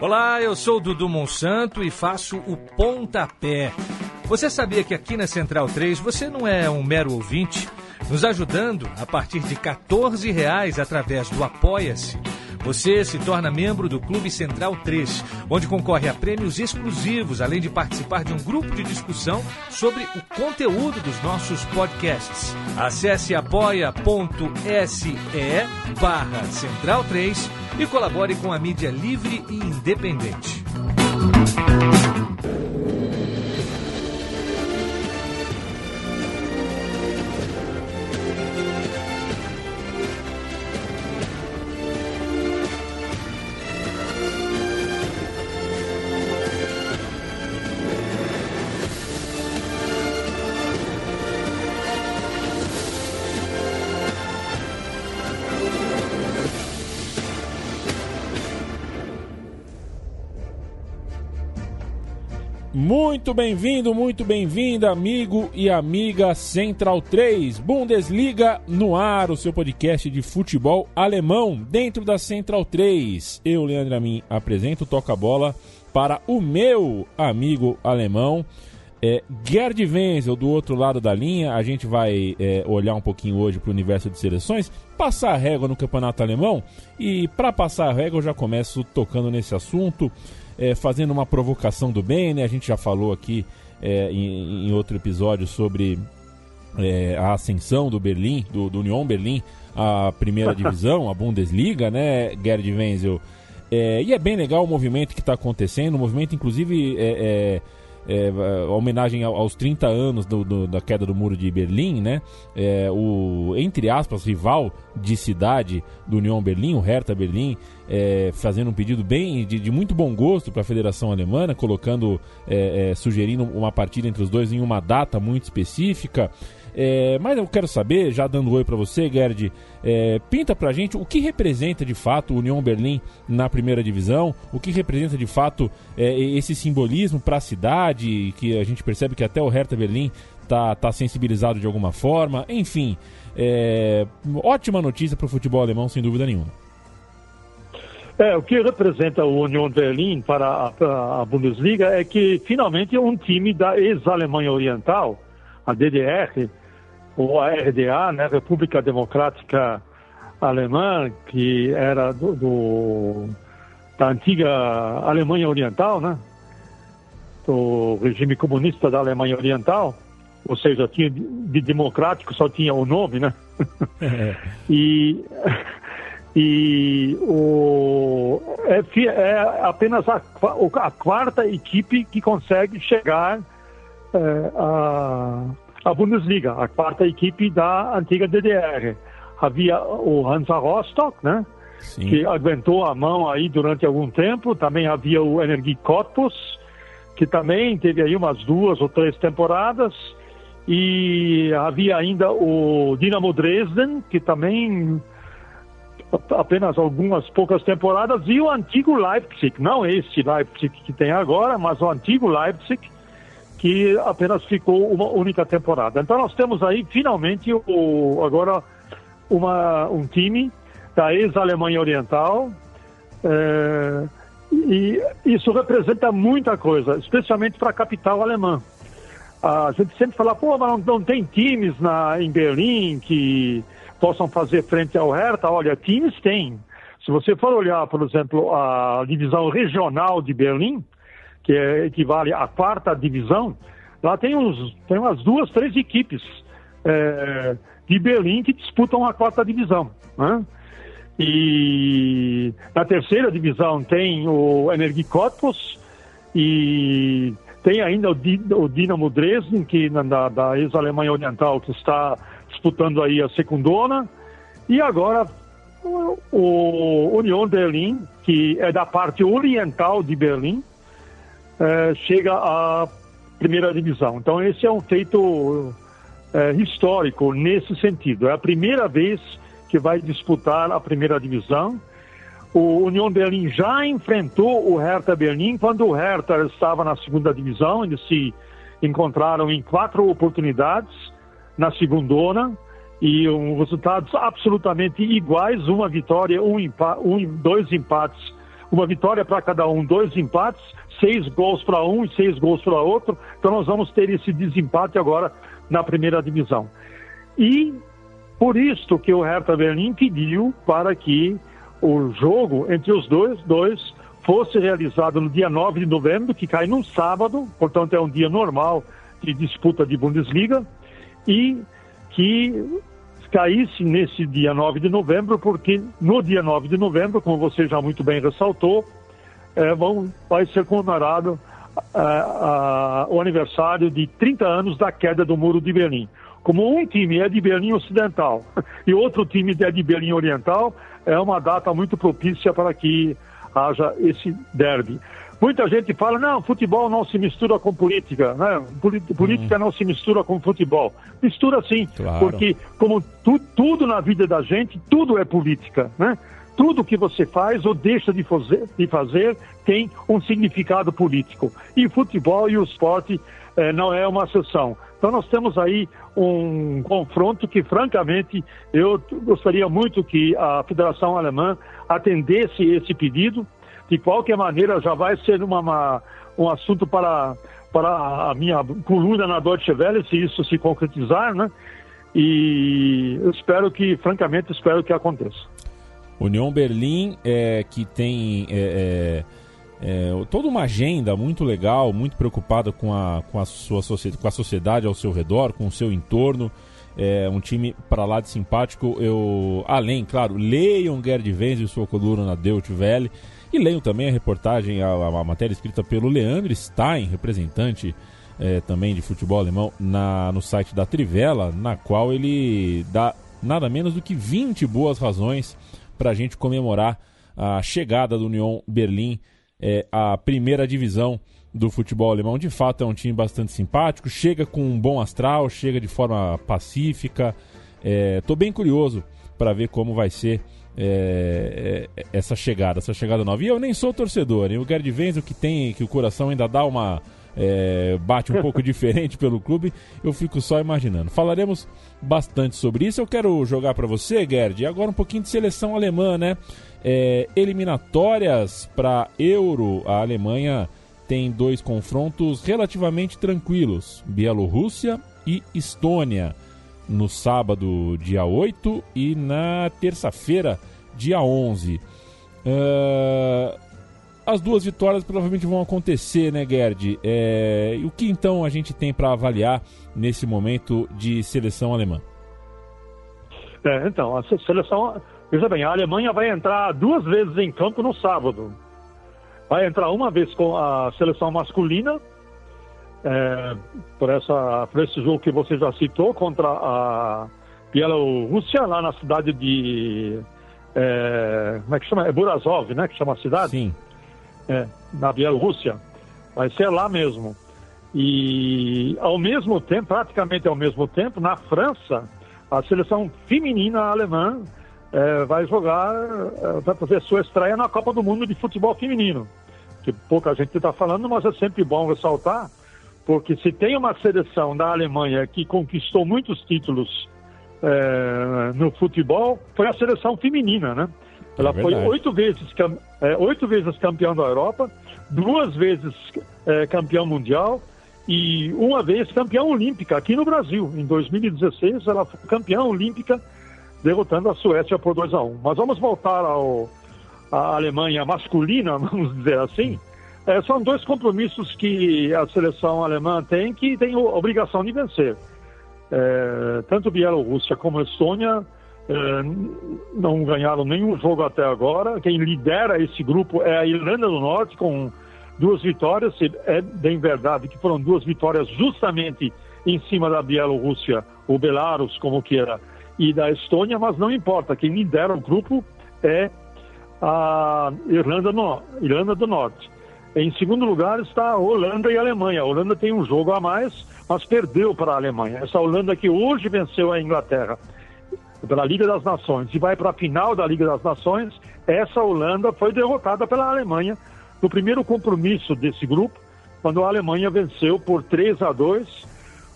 Olá, eu sou Dudu Monsanto e faço o Pontapé. Você sabia que aqui na Central 3 você não é um mero ouvinte? Nos ajudando a partir de 14 reais através do Apoia-se. Você se torna membro do Clube Central 3, onde concorre a prêmios exclusivos, além de participar de um grupo de discussão sobre o conteúdo dos nossos podcasts. Acesse apoia.se barra Central 3 e colabore com a mídia livre e independente. Muito bem-vindo, muito bem-vinda, amigo e amiga Central 3, Bundesliga no ar, o seu podcast de futebol alemão dentro da Central 3. Eu, Leandro Amin, apresento Toca Bola para o meu amigo alemão, é, Gerd Wenzel, do outro lado da linha. A gente vai é, olhar um pouquinho hoje para o universo de seleções, passar a régua no campeonato alemão e, para passar a régua, eu já começo tocando nesse assunto é, fazendo uma provocação do bem, né? A gente já falou aqui é, em, em, outro episódio sobre é, a ascensão do Berlim, do, do Union Berlim, à primeira divisão, a Bundesliga, né, Gerd Wenzel? É, e é bem legal o movimento que está acontecendo, o movimento, inclusive, é, é a homenagem aos 30 anos do, do, da queda do muro de Berlim, né? É, o, entre aspas, rival de cidade do União Berlim, o Hertha Berlim, é, fazendo um pedido bem de, de muito bom gosto para a Federação Alemã, colocando, é, é, sugerindo uma partida entre os dois em uma data muito específica. É, mas eu quero saber, já dando oi para você, Gerd, é, pinta pra gente o que representa de fato o União Berlim na primeira divisão, o que representa de fato é, esse simbolismo para a cidade, que a gente percebe que até o Hertha Berlim tá, tá sensibilizado de alguma forma, enfim. É, ótima notícia para o futebol alemão, sem dúvida nenhuma. É, o que representa o União Berlim para a, a Bundesliga é que finalmente um time da ex-Alemanha Oriental, a DDR, ou a RDA, né, República Democrática Alemã, que era do, do, da antiga Alemanha Oriental, né, do regime comunista da Alemanha Oriental, ou seja, tinha de democrático só tinha o nome, né? É. e e o, é, é apenas a, a, quarta equipe que consegue chegar é, a a Bundesliga, a quarta equipe da antiga DDR. Havia o Hansa Rostock, né? Sim. Que aguentou a mão aí durante algum tempo. Também havia o Energie Cottbus, que também teve aí umas duas ou três temporadas. E havia ainda o Dinamo Dresden, que também apenas algumas poucas temporadas, e o antigo Leipzig, não este Leipzig que tem agora, mas o antigo Leipzig, que apenas ficou uma única temporada. Então nós temos aí finalmente o, agora uma, um time da ex-Alemanha Oriental é, e isso representa muita coisa, especialmente para a capital alemã. A gente sempre fala, pô, mas não, não tem times na, em Berlim que possam fazer frente ao Hertha. Olha, times tem. Se você for olhar, por exemplo, a divisão regional de Berlim, que é, equivale à quarta divisão, lá tem, uns, tem umas duas, três equipes é, de Berlim que disputam a quarta divisão. Né? E na terceira divisão tem o Energie e tem ainda o, o Dinamo Dresden, que na, da ex-Alemanha Oriental, que está disputando aí a secundona. E agora o, o Union Berlim, que é da parte oriental de Berlim, é, chega à primeira divisão. Então, esse é um feito é, histórico nesse sentido. É a primeira vez que vai disputar a primeira divisão. O União Berlim já enfrentou o Hertha Berlim quando o Hertha estava na segunda divisão. Eles se encontraram em quatro oportunidades na segundona e um, resultados absolutamente iguais, uma vitória, um, um dois empates, uma vitória para cada um, dois empates, seis gols para um e seis gols para outro. Então nós vamos ter esse desempate agora na primeira divisão. E por isso que o Hertha Berlim pediu para que o jogo entre os dois, dois fosse realizado no dia 9 de novembro, que cai num sábado, portanto é um dia normal de disputa de Bundesliga, e que caísse nesse dia 9 de novembro, porque no dia 9 de novembro, como você já muito bem ressaltou, é, vão, vai ser comemorado é, o aniversário de 30 anos da queda do Muro de Berlim. Como um time é de Berlim Ocidental e outro time é de Berlim Oriental, é uma data muito propícia para que haja esse derby. Muita gente fala, não, futebol não se mistura com política, né? Política hum. não se mistura com futebol. Mistura sim, claro. porque como tu, tudo na vida da gente, tudo é política, né? Tudo que você faz ou deixa de fazer, de fazer tem um significado político. E o futebol e o esporte eh, não é uma exceção. Então nós temos aí um confronto que, francamente, eu gostaria muito que a Federação Alemã atendesse esse pedido. De qualquer maneira, já vai ser uma, uma um assunto para, para a minha coluna na Deutsche Welle, se isso se concretizar, né? E eu espero que, francamente, espero que aconteça. União Berlim, é, que tem é, é, é toda uma agenda muito legal, muito preocupada com a, com, a sua com a sociedade ao seu redor, com o seu entorno. É um time para lá de simpático. Eu, além, claro, leiam Gerd Wenz e sua coluna na Deutsche Welle. E leiam também a reportagem, a, a matéria escrita pelo Leandro Stein, representante é, também de futebol alemão, na, no site da Trivela, na qual ele dá nada menos do que 20 boas razões para a gente comemorar a chegada do Union Berlim é, à primeira divisão do futebol alemão. De fato, é um time bastante simpático, chega com um bom astral, chega de forma pacífica. Estou é, bem curioso para ver como vai ser é, é, essa chegada, essa chegada nova. E eu nem sou torcedor, hein? o Gerd Wenzel que tem, que o coração ainda dá uma é, bate um pouco diferente pelo clube, eu fico só imaginando. Falaremos bastante sobre isso. Eu quero jogar para você, Gerd, agora um pouquinho de seleção alemã, né? É, eliminatórias para Euro, a Alemanha tem dois confrontos relativamente tranquilos: Bielorrússia e Estônia, no sábado, dia 8, e na terça-feira, dia 11. Uh, as duas vitórias provavelmente vão acontecer, né, Gerd? É... E o que então a gente tem para avaliar nesse momento de seleção alemã? É, então, a seleção. Veja bem, a Alemanha vai entrar duas vezes em campo no sábado. Vai entrar uma vez com a seleção masculina, é, por, essa, por esse jogo que você já citou, contra a Bielorrússia, lá na cidade de. É, como é que chama? É Burazov, né? Que chama a cidade? Sim é, na Bielorrússia. Vai ser lá mesmo. E ao mesmo tempo, praticamente ao mesmo tempo, na França, a seleção feminina alemã é, vai jogar, é, vai fazer sua estreia na Copa do Mundo de Futebol Feminino. Que pouca gente está falando, mas é sempre bom ressaltar, porque se tem uma seleção da Alemanha que conquistou muitos títulos é, no futebol, foi a seleção feminina, né? Ela é foi oito vezes, é, oito vezes campeã da Europa, duas vezes é, campeã mundial e uma vez campeã olímpica aqui no Brasil. Em 2016, ela foi campeã olímpica, derrotando a Suécia por 2 a 1 um. Mas vamos voltar ao, à Alemanha masculina, vamos dizer assim. É, são dois compromissos que a seleção alemã tem que tem obrigação de vencer. É, tanto Bielorrússia como Estônia não ganharam nenhum jogo até agora. Quem lidera esse grupo é a Irlanda do Norte, com duas vitórias. É bem verdade que foram duas vitórias justamente em cima da Bielorrússia, o Belarus, como queira, e da Estônia, mas não importa. Quem lidera o grupo é a Irlanda, no, Irlanda do Norte. Em segundo lugar está a Holanda e a Alemanha. A Holanda tem um jogo a mais, mas perdeu para a Alemanha. Essa Holanda que hoje venceu a Inglaterra pela Liga das Nações e vai para a final da Liga das Nações, essa Holanda foi derrotada pela Alemanha no primeiro compromisso desse grupo, quando a Alemanha venceu por 3 a 2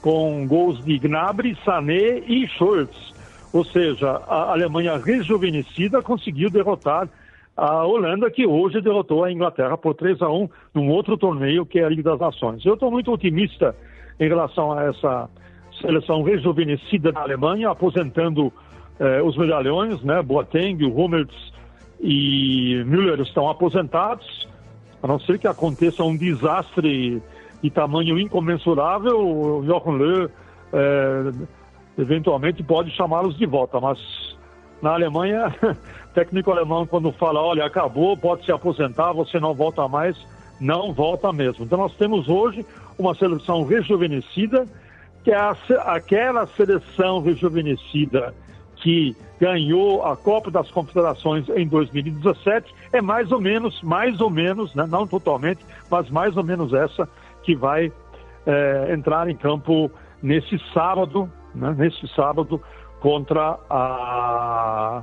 com gols de Gnabry, Sané e Schultz. Ou seja, a Alemanha rejuvenescida conseguiu derrotar a Holanda, que hoje derrotou a Inglaterra por 3 a 1 num outro torneio que é a Liga das Nações. Eu estou muito otimista em relação a essa seleção rejuvenescida da Alemanha, aposentando eh, os medalhões, né? Boateng, Hummels e Müller estão aposentados, a não ser que aconteça um desastre de tamanho incomensurável, o Jochen Löw eh, eventualmente pode chamá-los de volta, mas na Alemanha, técnico alemão quando fala, olha, acabou, pode se aposentar, você não volta mais, não volta mesmo. Então nós temos hoje uma seleção rejuvenescida, que é a, aquela seleção rejuvenescida que ganhou a Copa das Confederações em 2017, é mais ou menos, mais ou menos, né, não totalmente, mas mais ou menos essa que vai é, entrar em campo nesse sábado, né, nesse sábado contra a,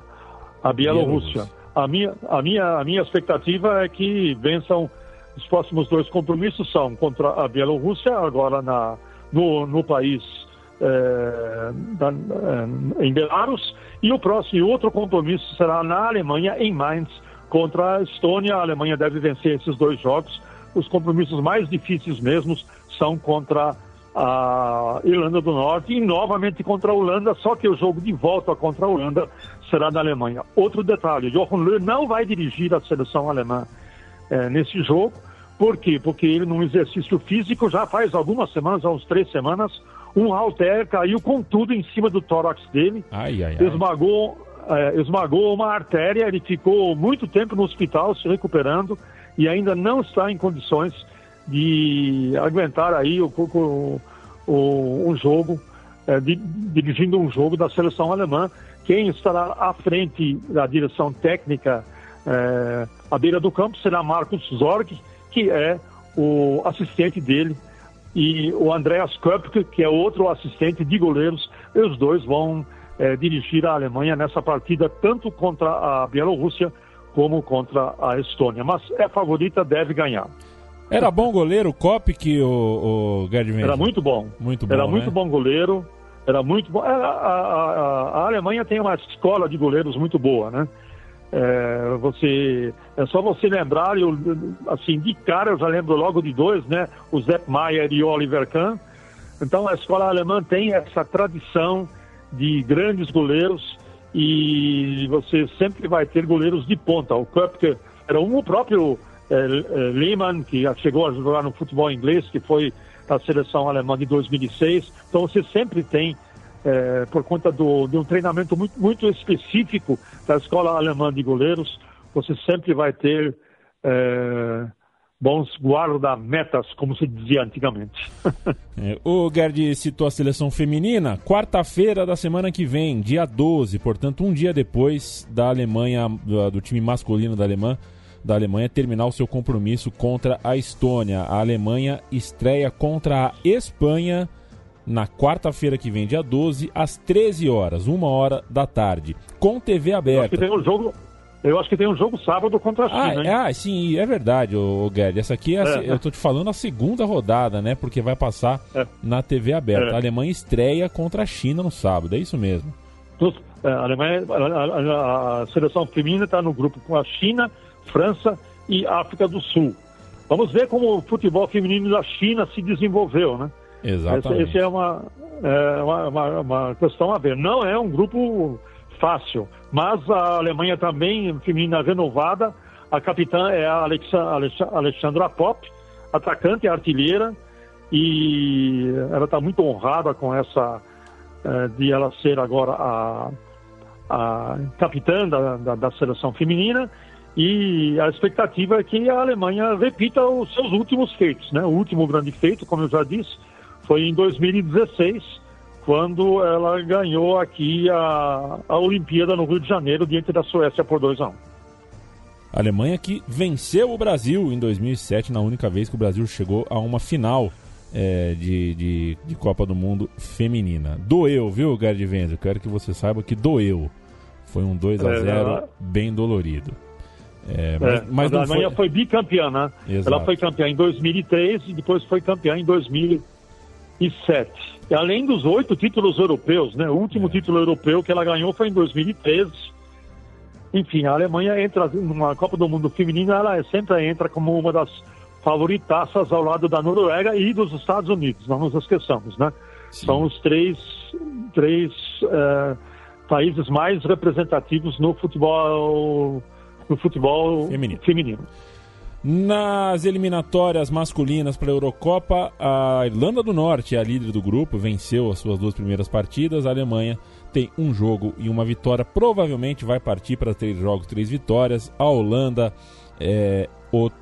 a Bielorrússia. A minha, a, minha, a minha expectativa é que vençam os próximos dois compromissos são contra a Bielorrússia, agora na, no, no país em Belarus, e o próximo outro compromisso será na Alemanha, em Mainz, contra a Estônia. A Alemanha deve vencer esses dois jogos. Os compromissos mais difíceis mesmos são contra a Irlanda do Norte e novamente contra a Holanda, só que o jogo de volta contra a Holanda será na Alemanha. Outro detalhe, Jochen Löw não vai dirigir a seleção alemã é, nesse jogo, por quê? Porque ele, num exercício físico, já faz algumas semanas, há uns três semanas, um halter caiu com tudo em cima do tórax dele, ai, ai, ai. Esmagou, é, esmagou uma artéria, ele ficou muito tempo no hospital se recuperando e ainda não está em condições de aguentar aí o, o, o um jogo, é, de, dirigindo um jogo da seleção alemã. Quem estará à frente da direção técnica é, à beira do campo será Marcos Zorg, que é o assistente dele, e o Andreas Köpke, que é outro assistente de goleiros. E os dois vão é, dirigir a Alemanha nessa partida, tanto contra a Bielorrússia como contra a Estônia. Mas é favorita, deve ganhar. Era bom goleiro o Kopk, o, o Gerd Era muito bom. Muito bom, Era né? muito bom goleiro. Era muito bom. Era, a, a, a, Alemanha tem uma escola de goleiros muito boa, né? É, você, é só você lembrar, eu, assim, de cara eu já lembro logo de dois, né? O Zepp Maier e o Oliver Kahn. Então a escola alemã tem essa tradição de grandes goleiros e você sempre vai ter goleiros de ponta. O Köpke era um o próprio é, é, Lehmann, que chegou a jogar no futebol inglês, que foi da seleção alemã de 2006. Então você sempre tem é, por conta do, de um treinamento muito, muito específico da escola alemã de goleiros, você sempre vai ter é, bons guarda-metas, como se dizia antigamente. é, o Gerd citou a seleção feminina, quarta-feira da semana que vem, dia 12, portanto, um dia depois da Alemanha, do, do time masculino da Alemanha, da Alemanha terminar o seu compromisso contra a Estônia. A Alemanha estreia contra a Espanha na quarta-feira que vem, dia 12, às 13 horas, uma hora da tarde, com TV aberta. Eu acho que tem um jogo, eu acho que tem um jogo sábado contra a China. Ah, é, ah sim, é verdade, o Guedes. Essa aqui, é, é, eu tô te falando a segunda rodada, né? Porque vai passar é. na TV aberta. É. A Alemanha estreia contra a China no sábado, é isso mesmo. A, Alemanha, a, a seleção feminina está no grupo com a China, França e África do Sul. Vamos ver como o futebol feminino da China se desenvolveu, né? Exatamente. Essa, é uma, é uma, uma, uma, questão a ver. Não é um grupo fácil, mas a Alemanha também, feminina renovada, a capitã é a Alexandra Pop, atacante e artilheira, e ela está muito honrada com essa, é, de ela ser agora a, a capitã da, da, da seleção feminina, e a expectativa é que a Alemanha repita os seus últimos feitos, né? O último grande feito, como eu já disse, foi em 2016, quando ela ganhou aqui a, a Olimpíada no Rio de Janeiro, diante da Suécia por 2 a 1 a Alemanha que venceu o Brasil em 2007, na única vez que o Brasil chegou a uma final é, de, de, de, Copa do Mundo feminina. Doeu, viu, Gerd Venzer? Quero que você saiba que doeu. Foi um 2 a 0 é, bem dolorido. É, mas, é, mas a Alemanha foi... foi bicampeã, né? Exato. Ela foi campeã em 2003 e depois foi campeã em 2000 Além dos oito títulos europeus, né? O último é. título europeu que ela ganhou foi em 2013. Enfim, a Alemanha entra numa Copa do Mundo feminina, ela sempre entra como uma das favoritaças ao lado da Noruega e dos Estados Unidos, não nos esqueçamos, né? Sim. São os três, três uh, países mais representativos no futebol, no futebol feminino. feminino. Nas eliminatórias masculinas para a Eurocopa, a Irlanda do Norte, a líder do grupo, venceu as suas duas primeiras partidas. A Alemanha tem um jogo e uma vitória. Provavelmente vai partir para três jogos, três vitórias. A Holanda é,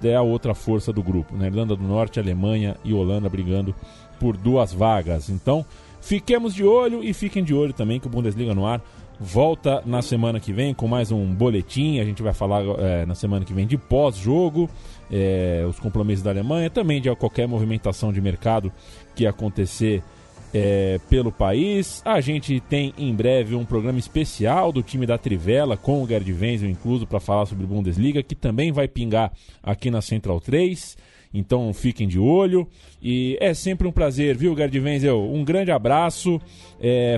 é a outra força do grupo. Né? Irlanda do Norte, Alemanha e Holanda brigando por duas vagas. Então, fiquemos de olho e fiquem de olho também que o Bundesliga no ar volta na semana que vem com mais um boletim. A gente vai falar é, na semana que vem de pós-jogo, é, os compromissos da Alemanha, também de qualquer movimentação de mercado que acontecer é, pelo país. A gente tem em breve um programa especial do time da Trivela, com o Gerd Wenzel incluso, para falar sobre Bundesliga, que também vai pingar aqui na Central 3. Então fiquem de olho. E é sempre um prazer, viu, Gerd Wenzel? Um grande abraço.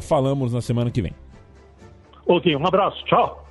Falamos na semana que vem. Ok, um abraço. Tchau.